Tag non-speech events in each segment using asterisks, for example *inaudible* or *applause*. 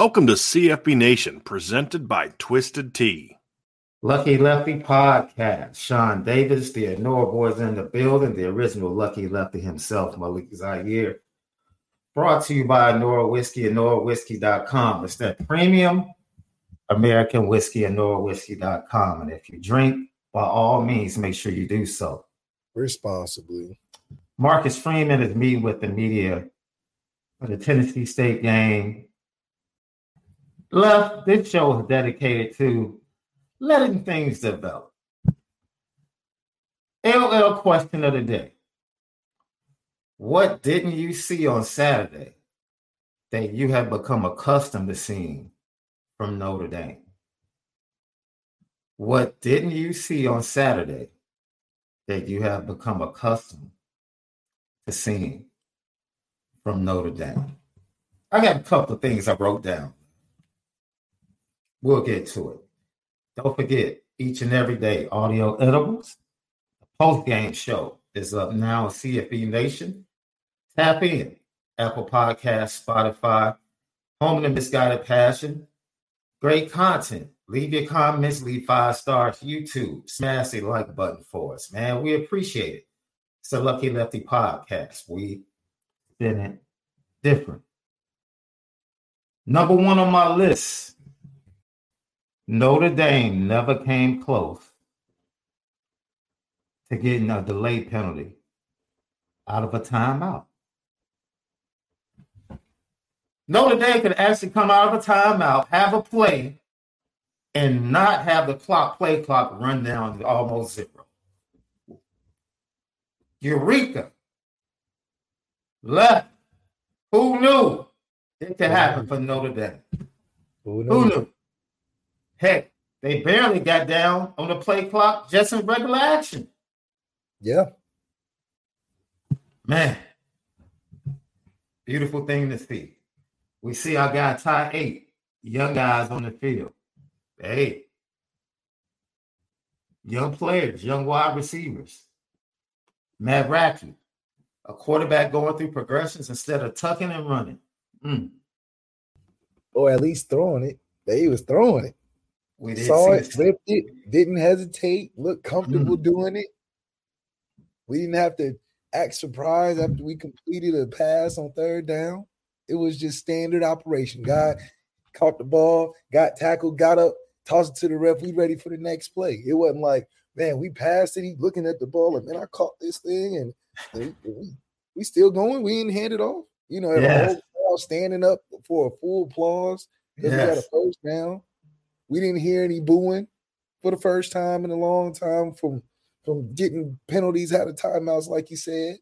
Welcome to CFB Nation, presented by Twisted Tea. Lucky Lefty Podcast. Shaun Davis, the Anora Boys in the building, the original Lucky Lefty himself, Malik Zaire. Brought to you by Anora Whiskey, AnoraWhiskey.com. It's that premium American whiskey, AnoraWhiskey.com. And if you drink, by all means, make sure you do so responsibly. Marcus Freeman is meeting with the media for the Tennessee State game left, this show is dedicated to letting things develop. LL question of the day. What didn't you see on Saturday that you have become accustomed to seeing from Notre Dame? What didn't you see on Saturday that you have become accustomed to seeing from Notre Dame? I got a couple of things I wrote down. We'll get to it. Don't forget, each and every day, audio edibles. The post game show is up now on CFB Nation. Tap in. Apple Podcast, Spotify, Home the Misguided Passion. Great content. Leave your comments, leave five stars. YouTube, smash the like button for us, man. We appreciate it. It's a Lucky Lefty podcast. We did it different. Number one on my list Notre Dame never came close to getting a delay penalty out of a timeout. Notre Dame could actually come out of a timeout, have a play, and not have the clock play clock run down to almost zero. Eureka! Left. Who knew it could happen for Notre Dame? Who knew? Who knew? Heck, they barely got down on the play clock just in regular action. Yeah. Man, beautiful thing to see. We see our guy Ty eight, young guys on the field. Hey, young players, young wide receivers. Matt Racky, a quarterback going through progressions instead of tucking and running. Mm. Or at least throwing it. They was throwing it. We saw it, flipped it, didn't hesitate, looked comfortable mm. doing it. We didn't have to act surprised after we completed a pass on third down. It was just standard operation. God caught the ball, got tackled, got up, tossed it to the ref. We ready for the next play. It wasn't like, man, we passed it. He looking at the ball and man, I caught this thing and, and we, we, still going. We didn't hand it off. You know, yes. whole standing up for a full applause because yes. we got a first down. We didn't hear any booing for the first time in a long time from from getting penalties out of timeouts, like you said.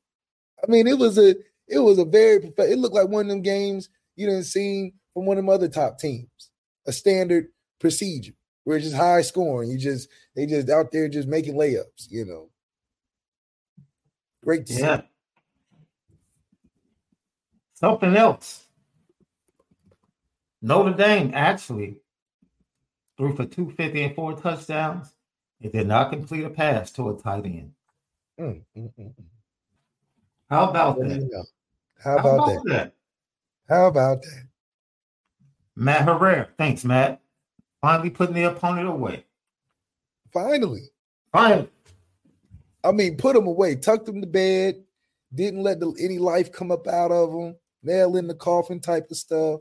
I mean, it was a it was a very it looked like one of them games you didn't see from one of them other top teams. A standard procedure where it's just high scoring. You just they just out there just making layups, you know. Great to yeah. see. Something else. Notre Dame actually threw for 250 and four touchdowns. He did not complete a pass to a tight end. Mm, mm, mm, mm. How about that? How about, How about that? that? How about that? Matt Herrera. Thanks, Matt. Finally putting the opponent away. Finally. Finally. I mean, put him away, tucked him to bed, didn't let the, any life come up out of him, nail in the coffin type of stuff.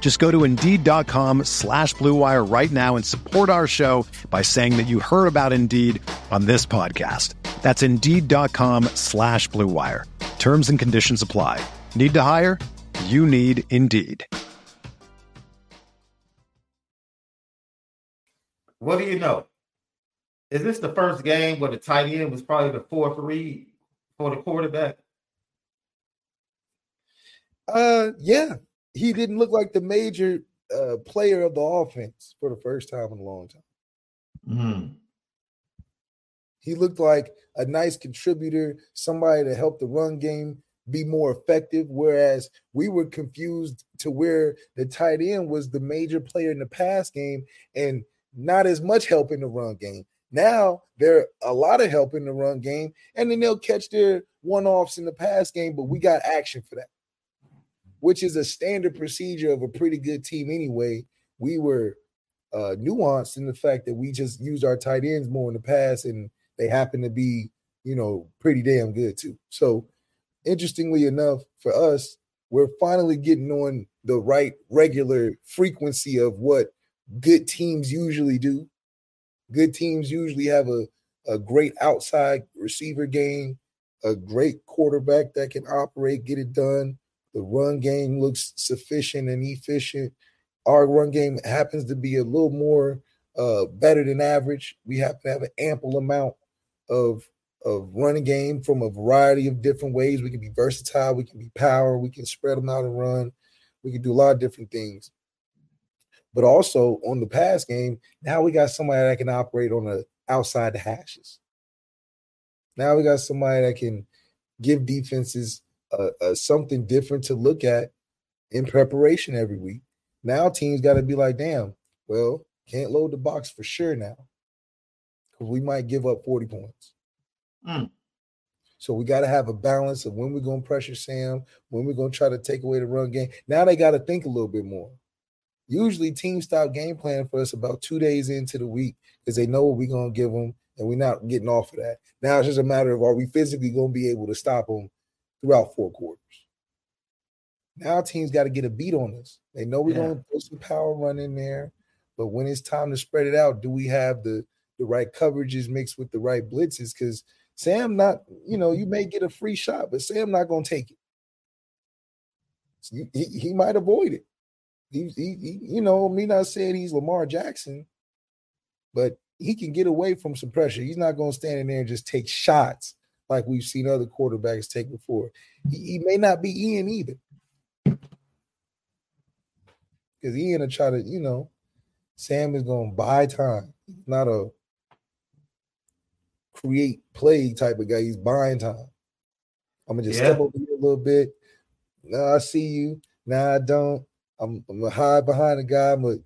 Just go to Indeed.com slash BlueWire right now and support our show by saying that you heard about Indeed on this podcast. That's Indeed.com slash BlueWire. Terms and conditions apply. Need to hire? You need Indeed. What do you know? Is this the first game where the tight end was probably the fourth read for the quarterback? Uh, yeah, he didn't look like the major uh, player of the offense for the first time in a long time. Mm. He looked like a nice contributor, somebody to help the run game be more effective. Whereas we were confused to where the tight end was the major player in the pass game and not as much help in the run game. Now they're a lot of help in the run game, and then they'll catch their one offs in the pass game, but we got action for that, which is a standard procedure of a pretty good team anyway. We were uh, nuanced in the fact that we just used our tight ends more in the past, and they happen to be, you know, pretty damn good too. So, interestingly enough, for us, we're finally getting on the right regular frequency of what good teams usually do. Good teams usually have a, a great outside receiver game, a great quarterback that can operate, get it done. The run game looks sufficient and efficient. Our run game happens to be a little more uh, better than average. We happen to have an ample amount of of running game from a variety of different ways. We can be versatile. We can be power. We can spread them out and run. We can do a lot of different things. But also on the pass game, now we got somebody that can operate on the outside the hashes. Now we got somebody that can give defenses uh, uh, something different to look at in preparation every week. Now teams got to be like, damn, well, can't load the box for sure now because we might give up 40 points. Mm. So we got to have a balance of when we're going to pressure Sam, when we're going to try to take away the run game. Now they got to think a little bit more. Usually teams stop game planning for us about two days into the week because they know what we're going to give them and we're not getting off of that. Now it's just a matter of are we physically going to be able to stop them throughout four quarters? Now teams got to get a beat on us. They know we're yeah. going to put some power run in there, but when it's time to spread it out, do we have the the right coverages mixed with the right blitzes? Because Sam not, you know, you may get a free shot, but Sam not going to take it. So he, he might avoid it. He, he, he, you know, me not saying he's Lamar Jackson, but he can get away from some pressure. He's not going to stand in there and just take shots like we've seen other quarterbacks take before. He, he may not be Ian either. Because Ian will try to, you know, Sam is going to buy time. not a create play type of guy. He's buying time. I'm gonna just yeah. step over here a little bit. Now I see you. Now I don't. I'm, I'm gonna hide behind the guy. I'm gonna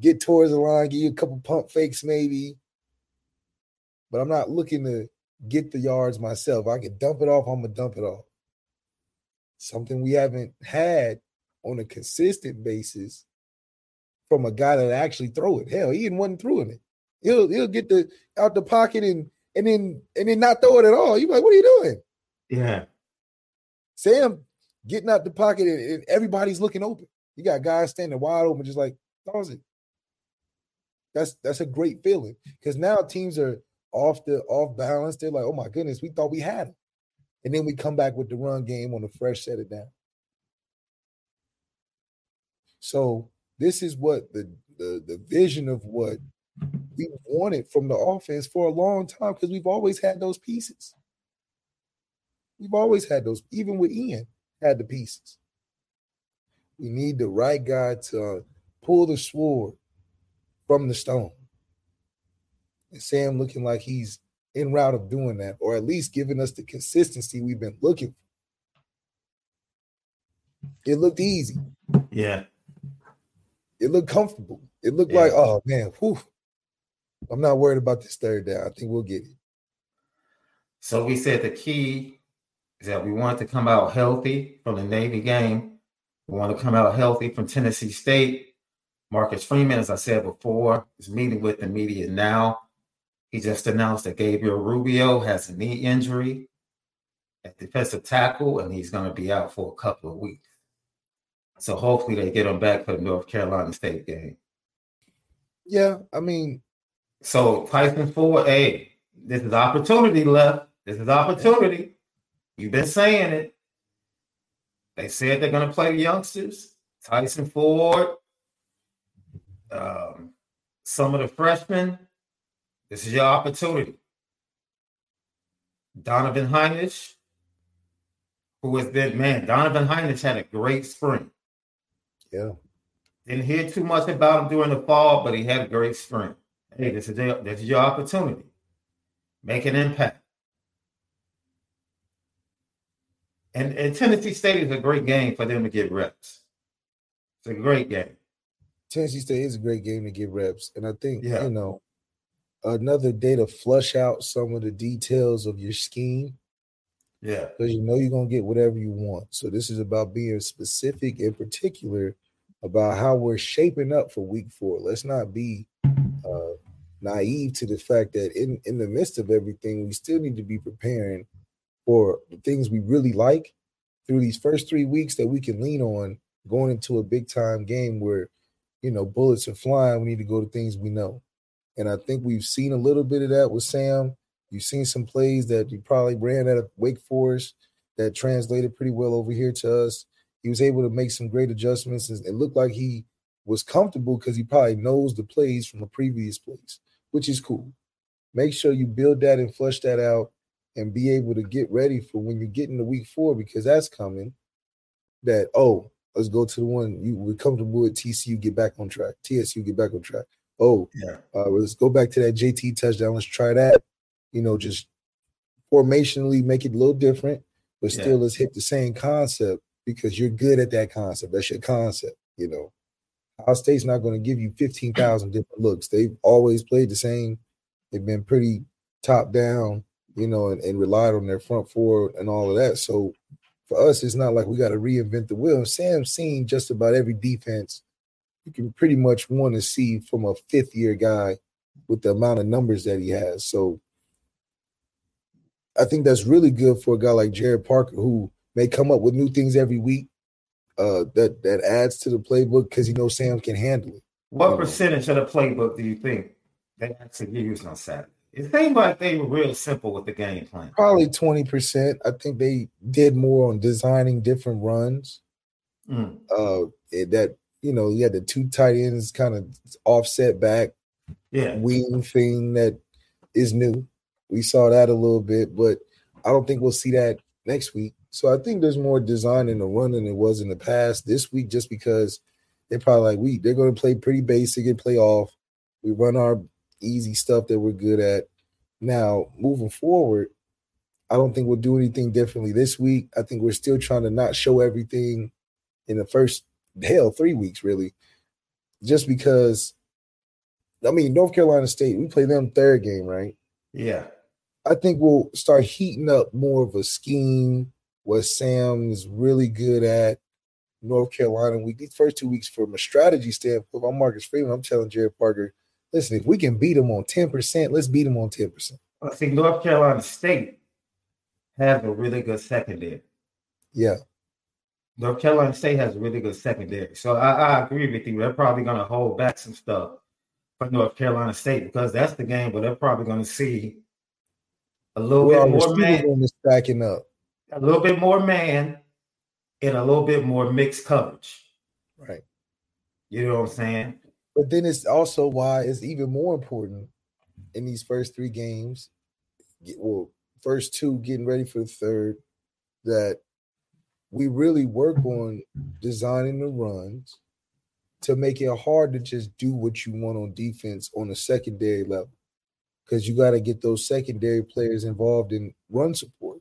get towards the line, give you a couple pump fakes maybe. But I'm not looking to get the yards myself. I can dump it off, I'm gonna dump it off. Something we haven't had on a consistent basis from a guy that actually throw it. Hell, Ian wasn't throwing it. He'll he'll get the out the pocket and and then and then not throw it at all. You like, what are you doing? Yeah. Sam getting out the pocket and, and everybody's looking open. You got guys standing wide open, just like toss it. That's that's a great feeling because now teams are off the off balance. They're like, oh my goodness, we thought we had it, and then we come back with the run game on a fresh set it down. So this is what the the the vision of what we wanted from the offense for a long time because we've always had those pieces. We've always had those, even with Ian, had the pieces. We need the right guy to uh, pull the sword from the stone. And Sam looking like he's in route of doing that, or at least giving us the consistency we've been looking for. It looked easy. Yeah. It looked comfortable. It looked yeah. like, oh man, whew, I'm not worried about this third down. I think we'll get it. So we said the key is that we want to come out healthy from the Navy game. We want to come out healthy from Tennessee State. Marcus Freeman, as I said before, is meeting with the media now. He just announced that Gabriel Rubio has a knee injury at defensive tackle, and he's going to be out for a couple of weeks. So hopefully they get him back for the North Carolina State game. Yeah, I mean, so Tyson Ford, hey, this is opportunity left. This is opportunity. You've been saying it. They said they're going to play the youngsters. Tyson Ford, um, some of the freshmen. This is your opportunity. Donovan Hinish, who has been, man, Donovan Hinish had a great spring. Yeah. Didn't hear too much about him during the fall, but he had a great spring. Hey, this is your, this is your opportunity. Make an impact. And, and Tennessee State is a great game for them to get reps. It's a great game. Tennessee State is a great game to get reps. And I think, yeah. you know, another day to flush out some of the details of your scheme. Yeah. Because you know you're going to get whatever you want. So this is about being specific in particular about how we're shaping up for week four. Let's not be uh, naive to the fact that in, in the midst of everything, we still need to be preparing for the things we really like through these first three weeks that we can lean on going into a big time game where, you know, bullets are flying. We need to go to things we know. And I think we've seen a little bit of that with Sam. You've seen some plays that you probably ran at Wake Forest that translated pretty well over here to us. He was able to make some great adjustments. It looked like he was comfortable because he probably knows the plays from the previous plays which is cool. Make sure you build that and flush that out and be able to get ready for when you get into week four because that's coming. That oh, let's go to the one you we're comfortable with TCU get back on track. TSU get back on track. Oh, yeah. Uh, let's go back to that JT touchdown. Let's try that. You know, just formationally make it a little different, but still yeah. let's hit the same concept because you're good at that concept. That's your concept, you know. Ohio State's not going to give you 15,000 different looks. They've always played the same. They've been pretty top down, you know, and, and relied on their front four and all of that. So for us, it's not like we got to reinvent the wheel. Sam's seen just about every defense you can pretty much want to see from a fifth year guy with the amount of numbers that he has. So I think that's really good for a guy like Gerad Parker who may come up with new things every week uh, that that adds to the playbook because you know Sam can handle it. What percentage of the playbook do you think they actually used on Saturday? It seemed like they were real simple with the game plan. Probably twenty percent. I think they did more on designing different runs. Mm. Uh, that you know, you had the two tight ends kind of offset back, yeah, wing thing that is new. We saw that a little bit, but I don't think we'll see that next week. So I think there's more design in the run than it was in the past this week, just because they're probably like we they're going to play pretty basic and play off. We run our easy stuff that we're good at. Now moving forward, I don't think we'll do anything differently this week. I think we're still trying to not show everything in the first hell three weeks really, just because. I mean, North Carolina State, we play them third game, right? Yeah. I think we'll start heating up more of a scheme what Sam's really good at. North Carolina week. These first two weeks, from a strategy standpoint, I'm Marcus Freeman. I'm telling Gerad Parker, listen, if we can beat them on 10%, let's beat them on 10%. I think North Carolina State has a really good secondary. Yeah. North Carolina State has a really good secondary. So I, I agree with you. They're probably going to hold back some stuff for North Carolina State because that's the game, but they're probably going to see a little well, bit more man stacking up, a little bit more man, and a little bit more mixed coverage. Right. You know what I'm saying? But then it's also why it's even more important in these first three games. Well, first two, getting ready for the third, that we really work on designing the runs to make it hard to just do what you want on defense on a secondary level. Because you got to get those secondary players involved in run support.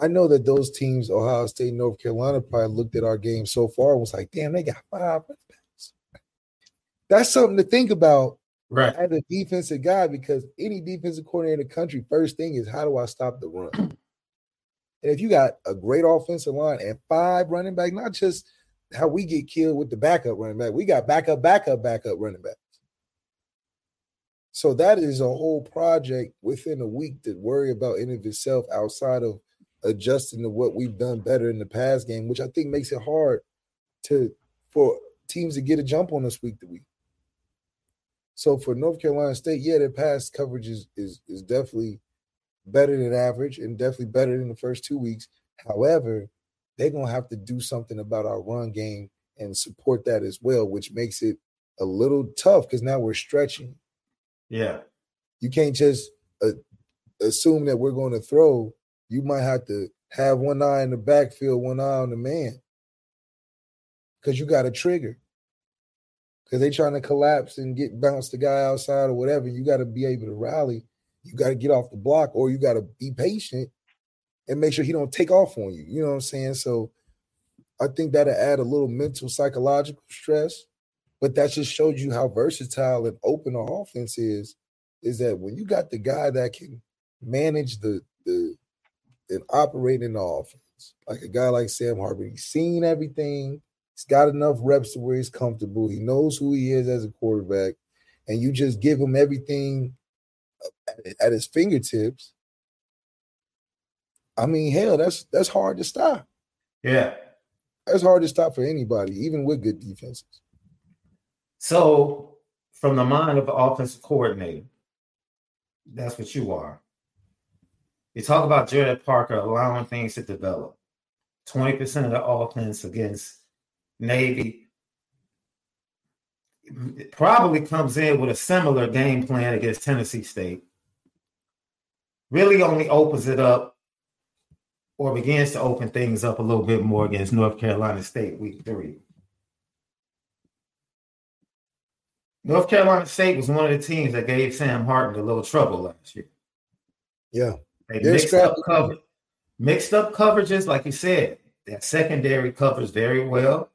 I know that those teams, Ohio State, North Carolina, probably looked at our game so far and was like, damn, they got five That's something to think about right. as a defensive guy because any defensive coordinator in the country, first thing is how do I stop the run? And if you got a great offensive line and five running back, not just – how we get killed with the backup running back. We got backup, backup, backup running backs. So that is a whole project within a week to worry about in of itself outside of adjusting to what we've done better in the past game, which I think makes it hard to for teams to get a jump on us week to week. So for North Carolina State, yeah, their pass coverage is is, is definitely better than average and definitely better than the first two weeks. However, they're going to have to do something about our run game and support that as well, which makes it a little tough because now we're stretching. Yeah. You can't just uh, assume that we're going to throw. You might have to have one eye in the backfield, one eye on the man because you got a trigger. Because they trying to collapse and get bounce the guy outside or whatever. You got to be able to rally. You got to get off the block or you got to be patient and make sure he don't take off on you. You know what I'm saying? So I think that'll add a little mental psychological stress, but that just shows you how versatile and open our offense is. Is that when you got the guy that can manage the the and operate in the offense, like a guy like Sam Hartman, he's seen everything. He's got enough reps to where he's comfortable. He knows who he is as a quarterback, and you just give him everything at his fingertips I mean, hell, that's that's hard to stop. Yeah. That's hard to stop for anybody, even with good defenses. So, from the mind of the offensive coordinator, that's what you are. You talk about Gerad Parker allowing things to develop. 20% of the offense against Navy probably comes in with a similar game plan against Tennessee State. Really only opens it up or begins to open things up a little bit more against North Carolina State week three. North Carolina State was one of the teams that gave Sam Hartman a little trouble last year. Yeah. They mixed up cover, mixed up coverages, like you said. That secondary covers very well.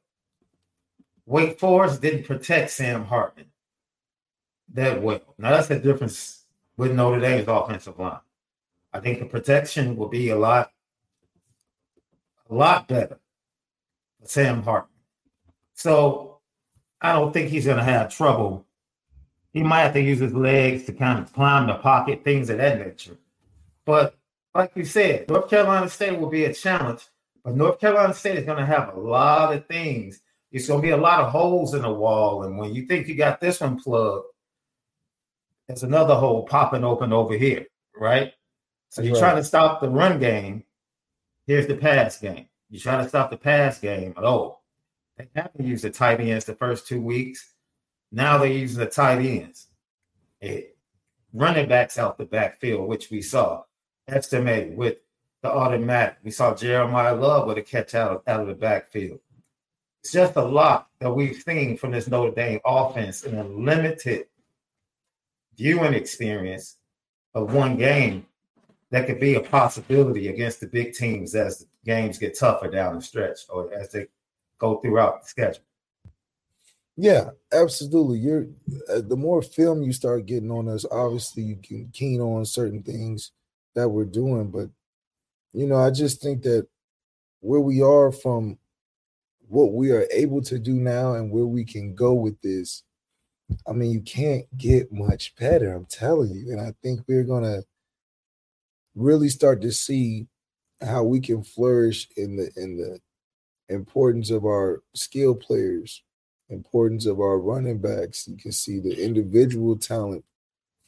Wake Forest didn't protect Sam Hartman that well. Now that's the difference with Notre Dame's offensive line. I think the protection will be a lot a lot better for Sam Hartman. So I don't think he's going to have trouble. He might have to use his legs to kind of climb the pocket, things of that nature. But like you said, North Carolina State will be a challenge, but North Carolina State is going to have a lot of things. It's going to be a lot of holes in the wall. And when you think you got this one plugged, there's another hole popping open over here, right? So you're right. trying to stop the run game Here's the pass game. You try to stop the pass game. Oh, they haven't used the tight ends the first two weeks. Now they're using the tight ends. It, running backs out the backfield, which we saw. Estimé with the automatic. We saw Jeremiyah Love with a catch out, out of the backfield. Just a lot that we've seen from this Notre Dame offense in a limited viewing experience of one game that could be a possibility against the big teams as the games get tougher down the stretch or as they go throughout the schedule. Yeah, absolutely. You're uh, the more film you start getting on us, obviously you can keen on certain things that we're doing, but you know, I just think that where we are from what we are able to do now and where we can go with this, I mean, you can't get much better. I'm telling you, and I think we're gonna really start to see how we can flourish in the in the importance of our skill players, importance of our running backs. You can see the individual talent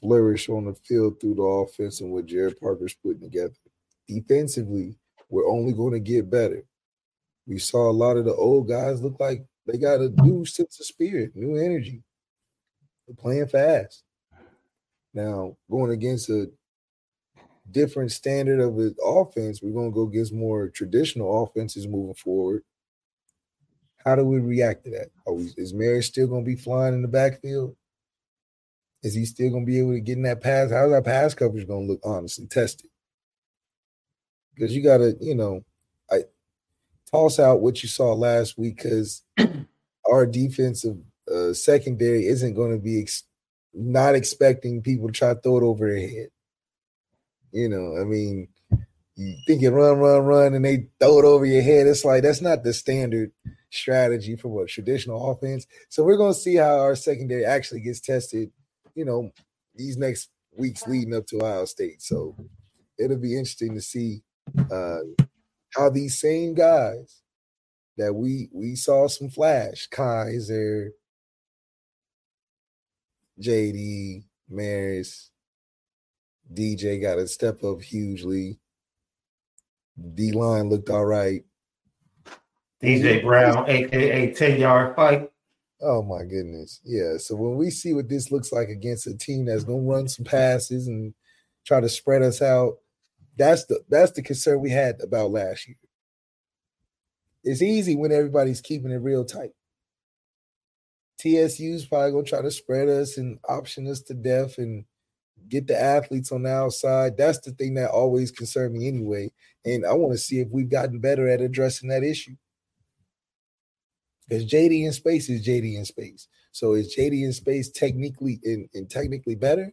flourish on the field through the offense and what Gerad Parker's putting together. Defensively, we're only going to get better. We saw a lot of the old guys look like they got a new sense of spirit, new energy. They're playing fast. Now, going against a different standard of offense, we're going to go against more traditional offenses moving forward. How do we react to that? We, is Mary still going to be flying in the backfield? Is he still going to be able to get in that pass? How's that pass coverage going to look? Honestly, tested? because you got to, you know, I toss out what you saw last week because *clears throat* our defensive uh, secondary isn't going to be ex- not expecting people to try to throw it over their head. You know, I mean, you think you run, run, run, and they throw it over your head. It's like that's not the standard strategy for what traditional offense. So we're going to see how our secondary actually gets tested. You know, these next weeks leading up to Ohio State. So it'll be interesting to see uh, how these same guys that we we saw some flash, Kiser, JD, Maris, DJ got to step up hugely. D line looked all right. DJ Brown, aka 10 yard fight. Oh my goodness. Yeah. So when we see what this looks like against a team that's gonna run some passes and try to spread us out, that's the that's the concern we had about last year. It's easy when everybody's keeping it real tight. TSU's probably gonna try to spread us and option us to death and get the athletes on the outside. That's the thing that always concerned me anyway. And I want to see if we've gotten better at addressing that issue. Because JD in space is JD in space. So is JD in space technically and, technically better?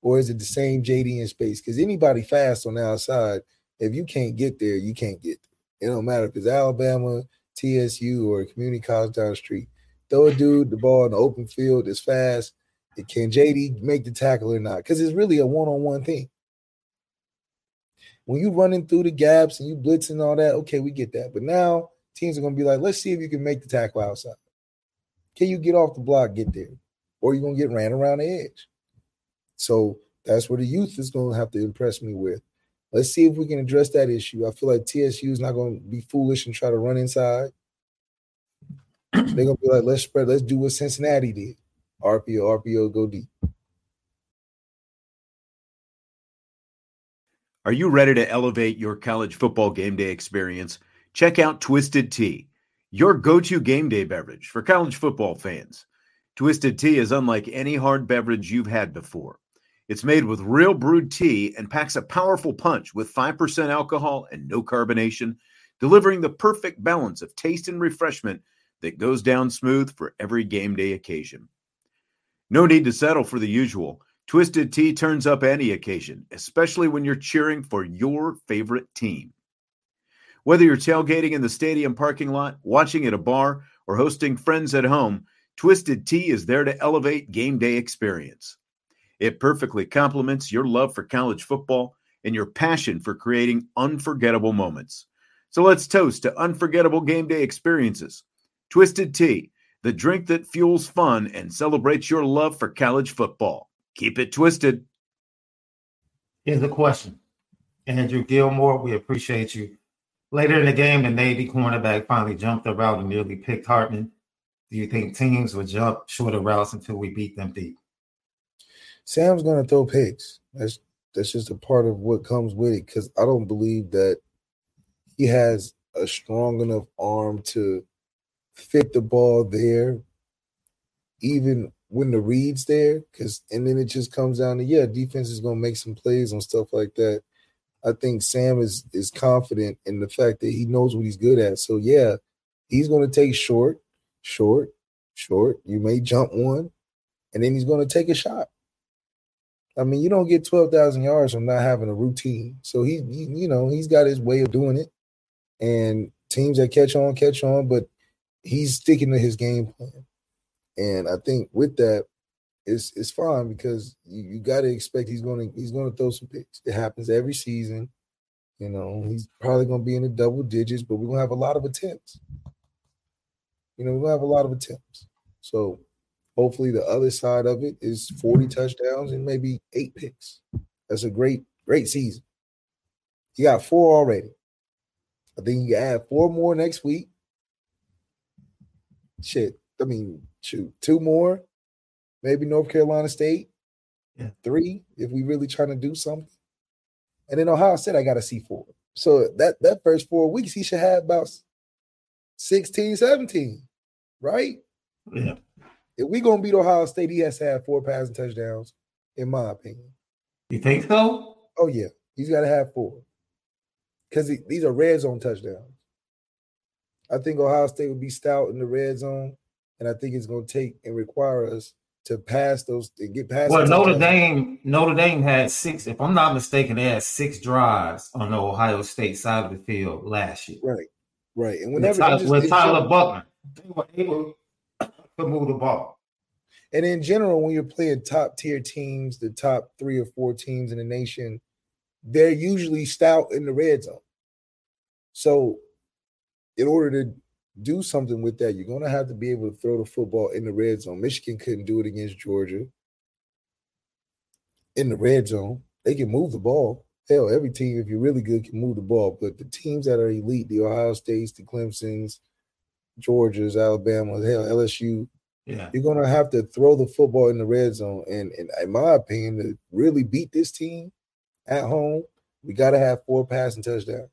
Or is it the same JD in space? Because anybody fast on the outside, if you can't get there, you can't get there. It don't matter if it's Alabama, TSU, or community college down the street. Throw a dude the ball in the open field that's fast. Can JD make the tackle or not? Because it's really a one-on-one thing. When you're running through the gaps and you blitzing all that, okay, we get that. But now teams are gonna be like, let's see if you can make the tackle outside. Can you get off the block, get there? Or you're gonna get ran around the edge. So that's where the youth is gonna have to impress me with. Let's see if we can address that issue. I feel like TSU is not gonna be foolish and try to run inside. *clears throat* They're gonna be like, let's spread, let's do what Cincinnati did. RPO, RPO, go deep. Are you ready to elevate your college football game day experience? Check out Twisted Tea, your go to game day beverage for college football fans. Twisted Tea is unlike any hard beverage you've had before. It's made with real brewed tea and packs a powerful punch with 5% alcohol and no carbonation, delivering the perfect balance of taste and refreshment that goes down smooth for every game day occasion. No need to settle for the usual. Twisted Tea turns up any occasion, especially when you're cheering for your favorite team. Whether you're tailgating in the stadium parking lot, watching at a bar, or hosting friends at home, Twisted Tea is there to elevate game day experience. It perfectly complements your love for college football and your passion for creating unforgettable moments. So let's toast to unforgettable game day experiences. Twisted Tea the drink that fuels fun and celebrates your love for college football. Keep it twisted. Here's the question Andrew Gilmore, we appreciate you. Later in the game, the Navy cornerback finally jumped the route and nearly picked Hartman. Do you think teams would jump shorter routes until we beat them deep? Sam's going to throw picks. That's that's just a part of what comes with it because I don't believe that he has a strong enough arm to fit the ball there, even when the read's there, because and then it just comes down to yeah, defense is gonna make some plays on stuff like that. I think Sam is is confident in the fact that he knows what he's good at. So yeah, he's gonna take short, short, short. You may jump one, and then he's gonna take a shot. I mean, you don't get twelve thousand yards from not having a routine. So he, he, you know, he's got his way of doing it, and teams that catch on, catch on. But he's sticking to his game plan. And I think with that, it's it's fine because you, you got to expect he's going to he's going to throw some picks. It happens every season. You know, he's probably going to be in the double digits, but we're going to have a lot of attempts. You know, we're going to have a lot of attempts. So hopefully the other side of it is 40 mm-hmm. touchdowns and maybe eight picks. That's a great, great season. He got four already. I think you add four more next week. Shit. I mean, shoot, two more, maybe North Carolina State. Yeah. Three, if we really trying to do something. And then Ohio State, I got to see four. So that that first four weeks, he should have about 16, 17, right? Yeah. If we gonna beat Ohio State, he has to have four passing touchdowns, in my opinion. You think so? Oh yeah, he's got to have four because these are red zone touchdowns. I think Ohio State would be stout in the red zone, and I think it's going to take and require us to pass those and get past. Well, Notre Dame, Notre Dame had six. If I'm not mistaken, they had six drives on the Ohio State side of the field last year. Right, right. And whenever with Tyler, with Tyler Buchner, they were able to move the ball. And in general, when you're playing top tier teams, the top three or four teams in the nation, they're usually stout in the red zone. So, in order to do something with that, you're going to have to be able to throw the football in the red zone. Michigan couldn't do it against Georgia in the red zone. They can move the ball. Hell, every team, if you're really good, can move the ball. But the teams that are elite, the Ohio States, the Clemsons, Georgias, Alabama, hell, LSU, yeah. you're going to have to throw the football in the red zone. And, and in my opinion, to really beat this team at home, we got to have four passing touchdowns.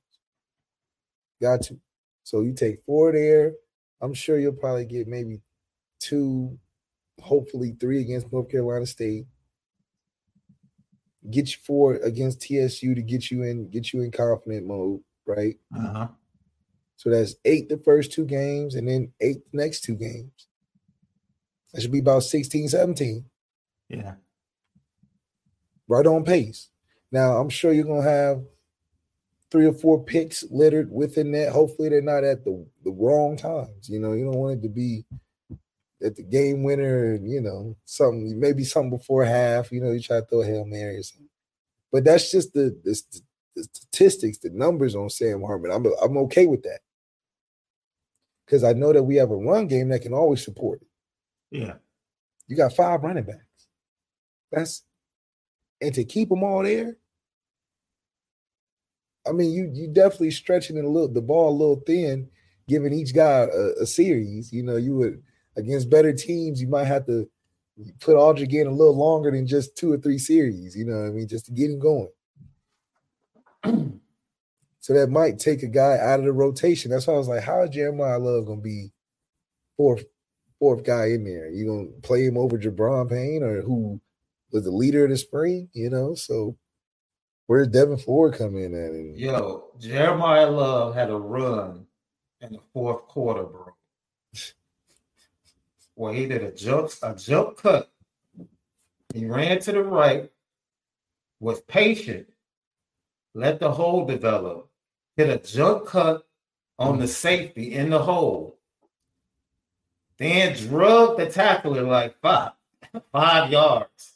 Got to. So you take four there. I'm sure you'll probably get maybe two, hopefully three against North Carolina State. Get you four against TSU to get you in, get you in confident mode, right? Uh-huh. So that's eight the first two games and then eight the next two games. That should be about 16, 17. Yeah. Right on pace. Now, I'm sure you're going to have three or four picks littered within that. Hopefully, they're not at the, the wrong times. You know, you don't want it to be at the game winner and, you know, something, maybe something before half. You know, you try to throw a Hail Mary or something. But that's just the, the, the statistics, the numbers on Sam Hartman. I'm, I'm okay with that. Because I know that we have a run game that can always support it. Yeah. You got five running backs. That's and to keep them all there, I mean, you you definitely stretching it a little the ball a little thin, giving each guy a, a, series. You know, you would against better teams, you might have to put Audric in a little longer than just two or three series. You know what I mean, just to get him going. *clears throat* so that might take a guy out of the rotation. That's why I was like, how is Jeremiyah Love gonna be fourth fourth guy in there? You gonna play him over Gi'Bran Payne or who was the leader of the spring? You know, so Where's Devyn Ford come in at? And... Yo, Jeremiyah Love had a run in the fourth quarter, bro. *laughs* Well, he did a jump, a jump cut. He ran to the right, was patient, let the hole develop, hit a jump cut on the mm-hmm. safety in the hole, then drug the tackler like five, five yards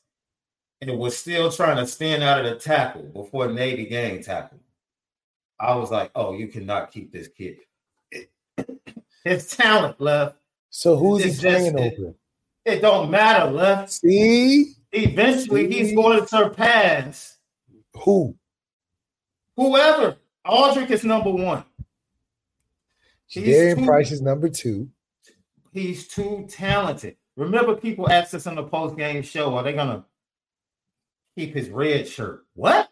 and was still trying to stand out of the tackle before Navy Gang tackled. I was like, oh, you cannot keep this kid. *coughs* His talent left. So who's he playing just, over? It, it, don't matter, left. See? Eventually See? he's going to surpass who? Whoever. Audric is number one. Darian Price is number two. He's too talented. Remember, people asked us on the post game show, are they gonna keep his red shirt. What?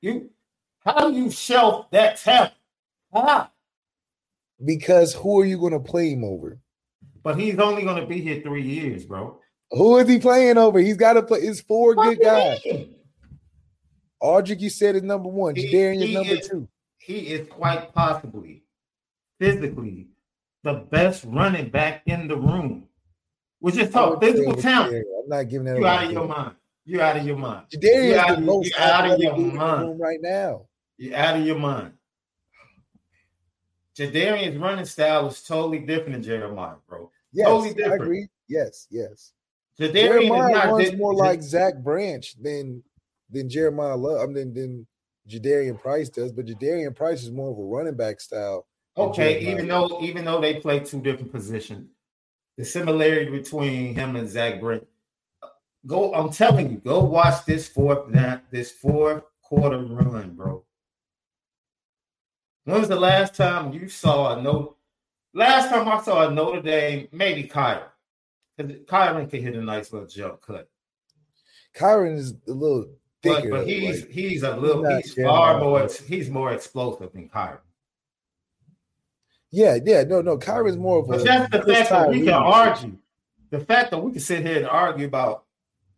You how do you shelf that talent? How? Because who are you going to play him over? But he's only going to be here three years, bro. Who is he playing over? He's got to play. It's four what good guys. Audric, you said is number one. Jadarian is number is, two. He is quite possibly physically the best running back in the room. We just talk physical talent. I'm not giving that. You out of your mind. You're out of your mind. Jadarian is the most you're out of your mind right now. You're out of your mind. Jadarian's running style is totally different than Jeremiyah, bro. Yes, totally different. I agree. Yes, yes. Jadarian Jeremiyah runs more like Zach Branch than than Jeremiyah Love. I mean, than than Jadarian Price does, but Jadarian Price is more of a running back style. Okay, even though even though they play two different positions, the similarity between him and Zach Branch. Go, I'm telling you, go watch this fourth this fourth quarter run, bro. When was the last time you saw a no? Last time I saw a Notre Dame, maybe Kyren. Because Kyren can hit a nice little jump cut. Kyren is a little. But, but he's like, he's a little he's, he's far more he's more explosive than Kyren. Yeah, yeah, no, no. Kyren's more of a. But that's the fact that we can argue. The fact that we can sit here and argue about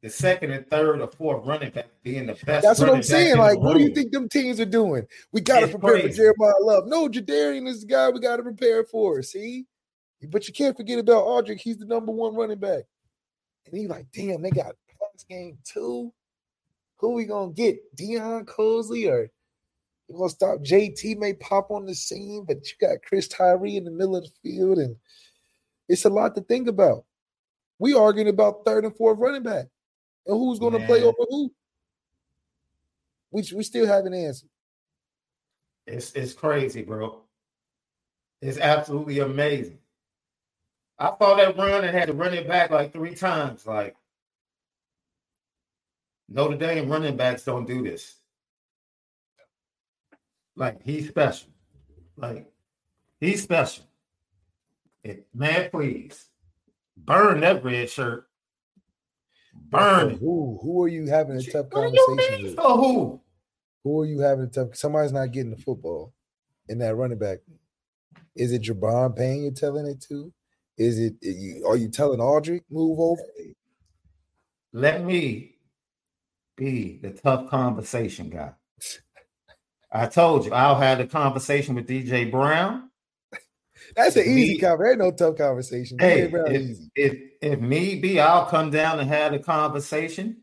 the second and third or fourth running back being the best. That's what I'm saying. Like, what do you think them teams are doing? We got to prepare crazy. for Jeremiyah Love. No, Jadarian is the guy we got to prepare for. See, but you can't forget about Audric. He's the number one running back, and he's like, damn, they got pass game too. Who we gonna get? Deion Colzie or you gonna stop JT? May pop on the scene, but you got Chris Tyree in the middle of the field, and it's a lot to think about. We arguing about third and fourth running back and who's going to play over who? We we still haven't answered. It's it's crazy, bro. It's absolutely amazing. I saw that run and had to run it back like three times. Like Notre Dame running backs don't do this. Like he's special. Like he's special. It, man, please burn that red shirt Burn. Who who are you having a tough conversation with? For who? Who are you having a tough? Somebody's not getting the football in that running back. Is it Gi'Bran Payne you're telling it to? Is it are you telling Audric move over? Let me be the tough conversation guy. I told you I'll have the conversation with DJ Brown. That's an easy conversation. Ain't no tough conversation. Hey, if, if, if me be, I'll come down and have a conversation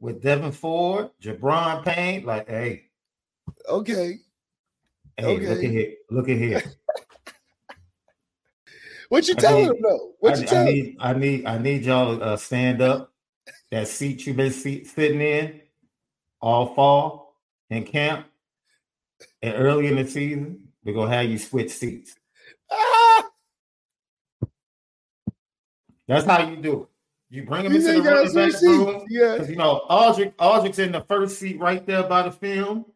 with Devyn Ford, Gi'Bran Payne. Like, hey, okay, hey, okay. look at here, look at here. what you telling them though? What I, you telling? I need, I need, I need y'all to uh, stand up. That seat you've been seat, sitting in all fall in camp and early in the season, we're gonna have you switch seats. That's how you do it. You bring him into the running back room. Yeah. You know, Audric, Audric's in the first seat right there by the film.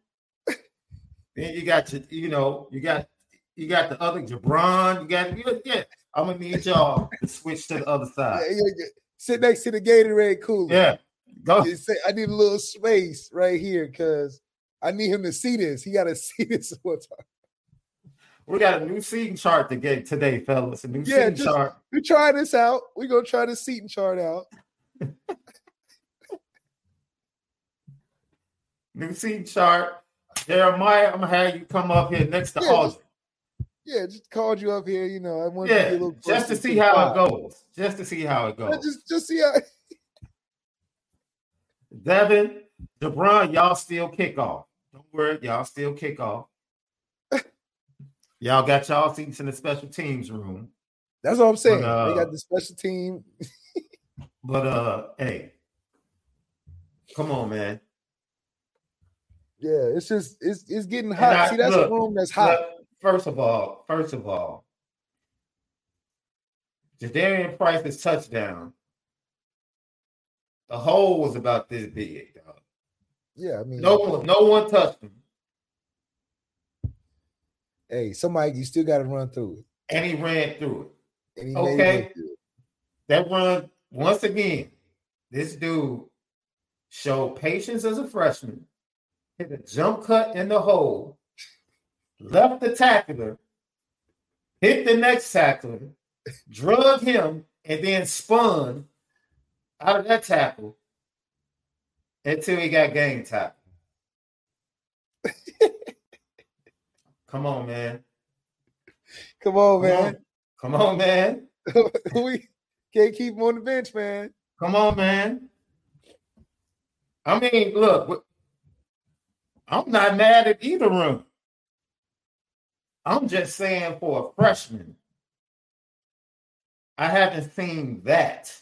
then you got your, you know, you got you got the other Gi'Bran. You got you, yeah. I'm gonna need y'all to switch to the other side. Yeah, yeah, yeah. Sit next to the Gatorade cooler. Yeah. Go. Say, I need a little space right here because I need him to see this. He got to *laughs* see this one time. We got a new seating chart to get today, fellas. A new yeah, seating just, chart. We try this out. We're gonna try the seating chart out. *laughs* new seating chart. Jeremiyah, I'm gonna have you come up here next to yeah, Audrey. Yeah, just called you up here. You know, I want yeah, to just to see how it goes. Just to see how it goes. Yeah, just, just see how. *laughs* Devyn, Gi'Bran, y'all still kick off. Don't worry, y'all still kick off. Y'all got y'all seats in the special teams room. That's what I'm saying. But, uh, they got the special team. *laughs* but uh, hey, come on, man. Yeah, it's just it's it's getting hot. I, See, that's look, a room that's hot. Look, first of all, first of all, Jadarian Price's touchdown. The hole was about this big, dog. Yeah, I mean, no one, no one touched him hey, somebody you still got to run through it. And he ran through it. okay. It. That run once again, this dude showed patience as a freshman, hit a jump cut in the hole, left the tackler, hit the next tackler, drug him, and then spun out of that tackle until he got game tackled. *laughs* Come on, man. Come on, man. Come on, man. we can't keep him on the bench, man. Come on, man. I mean, look, I'm not mad at either room. I'm just saying for a freshman, I haven't seen that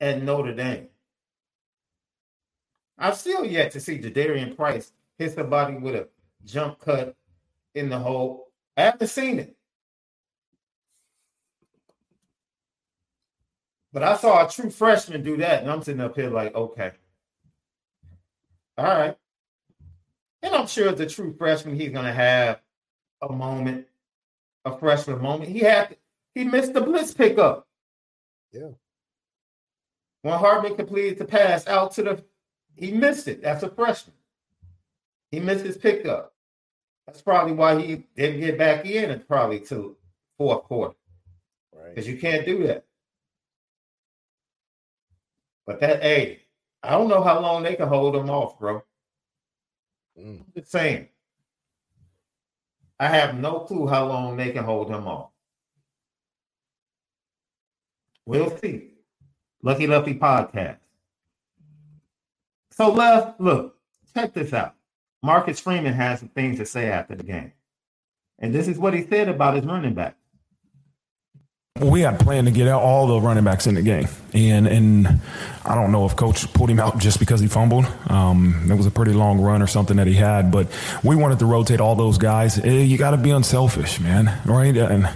at Notre Dame. I've still yet to see Jadarian Price hit somebody with a jump cut in the hole. I haven't seen it. But I saw a true freshman do that, and I'm sitting up here like, okay. All right. And I'm sure as a true freshman, he's gonna have a moment, a freshman moment. He had he missed the blitz pickup. Yeah. When Hartman completed the pass out to the, he missed it. That's a freshman. He missed his pickup. That's probably why he didn't get back in and probably to fourth quarter. Right. Because you can't do that. But that, hey, I don't know how long they can hold him off, bro. Mm. Just saying. I have no clue how long they can hold him off. We'll see. Lucky Lucky podcast. So, left, look, check this out. Marcus Freeman has some things to say after the game. And this is what he said about his running back. We had planned to get out all the running backs in the game, and and I don't know if coach pulled him out just because he fumbled. Um, it was a pretty long run or something that he had, but we wanted to rotate all those guys. Eh, you got to be unselfish, man, right? And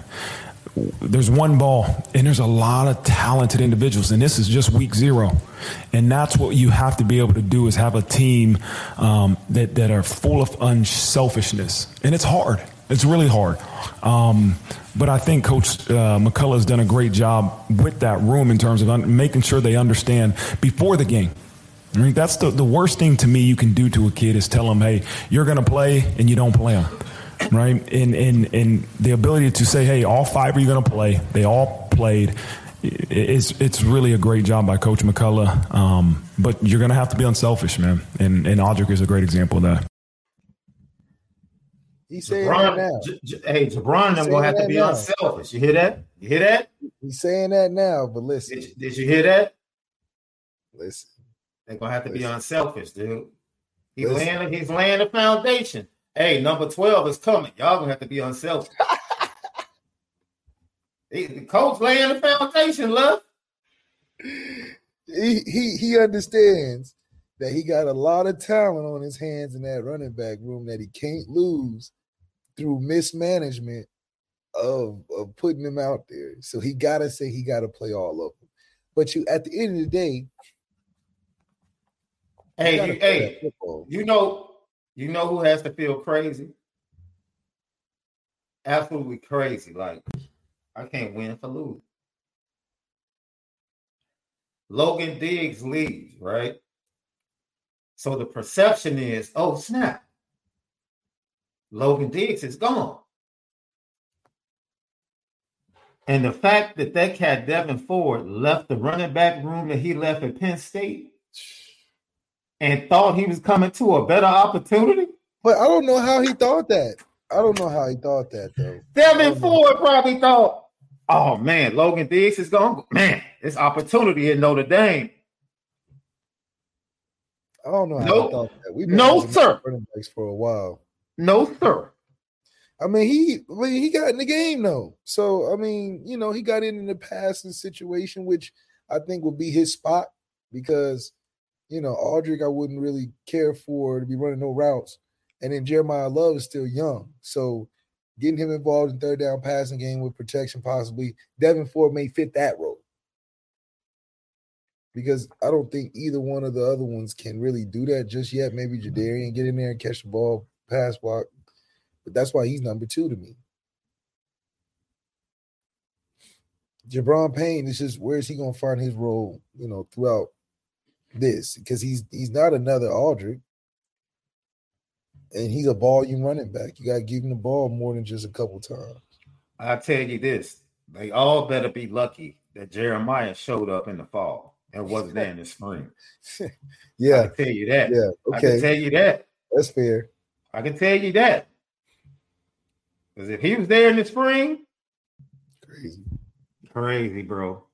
there's one ball and there's a lot of talented individuals and this is just week zero and that's what you have to be able to do is have a team um, that, that are full of unselfishness and it's hard it's really hard um, but i think coach uh, mccullough has done a great job with that room in terms of un- making sure they understand before the game I mean, that's the, the worst thing to me you can do to a kid is tell them, hey, you're going to play and you don't play them right? And and and the ability to say, hey, all five are you going to play? They all played. It's it's really a great job by Coach McCullough. Um, but you're going to have to be unselfish, man. And and Audric is a great example of that. He's saying Gi'Bran, that now. J- J- hey, Gi'Bran, I'm gonna have to be now. unselfish. You hear that? You hear that? He's saying that now, but listen. Did you, did you hear that? Listen. They're gonna have to listen. be unselfish, dude. He's laying he's laying the foundation. Hey, number 12 is coming. Y'all gonna have to be unselfish. *laughs* the coach laying the foundation, love. He, he he understands that he got a lot of talent on his hands in that running back room that he can't lose through mismanagement of, of putting him out there. So he gotta say he gotta play all of them. But you at the end of the day, hey, you, hey, you know, you know who has to feel crazy? Absolutely crazy. Like, I can't win for lose. Logan Diggs leaves, right? So the perception is, oh, snap. Logan Diggs is gone. And the fact that that cat Devyn Ford left the running back room that he left at Penn State and thought he was coming to a better opportunity. But I don't know how he thought that. I don't know how he thought that though. Devyn Ford probably thought, "Oh man, Logan Diggs is going. Man, this opportunity in Notre Dame." I don't know how nope. he thought that. We've been no, sir. Running backs for a while. No, sir. I mean, he I mean, he got in the game though. So I mean, you know, he got in in the passing situation, which I think would be his spot because you know, Audric, I wouldn't really care for to be running no routes. And then Jeremiyah Love is still young. So getting him involved in third down passing game with protection, possibly, Devyn Ford may fit that role. Because I don't think either one of the other ones can really do that just yet. Maybe Jadarian get in there and catch the ball, pass block. But that's why he's number two to me. Gi'Bran Payne is just where is he going to find his role, you know, throughout this because he's he's not another Audric. And he's a volume running back. You gotta give him the ball more than just a couple times. I tell you this, they all better be lucky that Jeremiyah showed up in the fall and wasn't *laughs* there in the spring. yeah. I tell you that. Yeah. Okay. I tell you that. That's fair. I can tell you that. Because if he was there in the spring, crazy. Crazy, bro.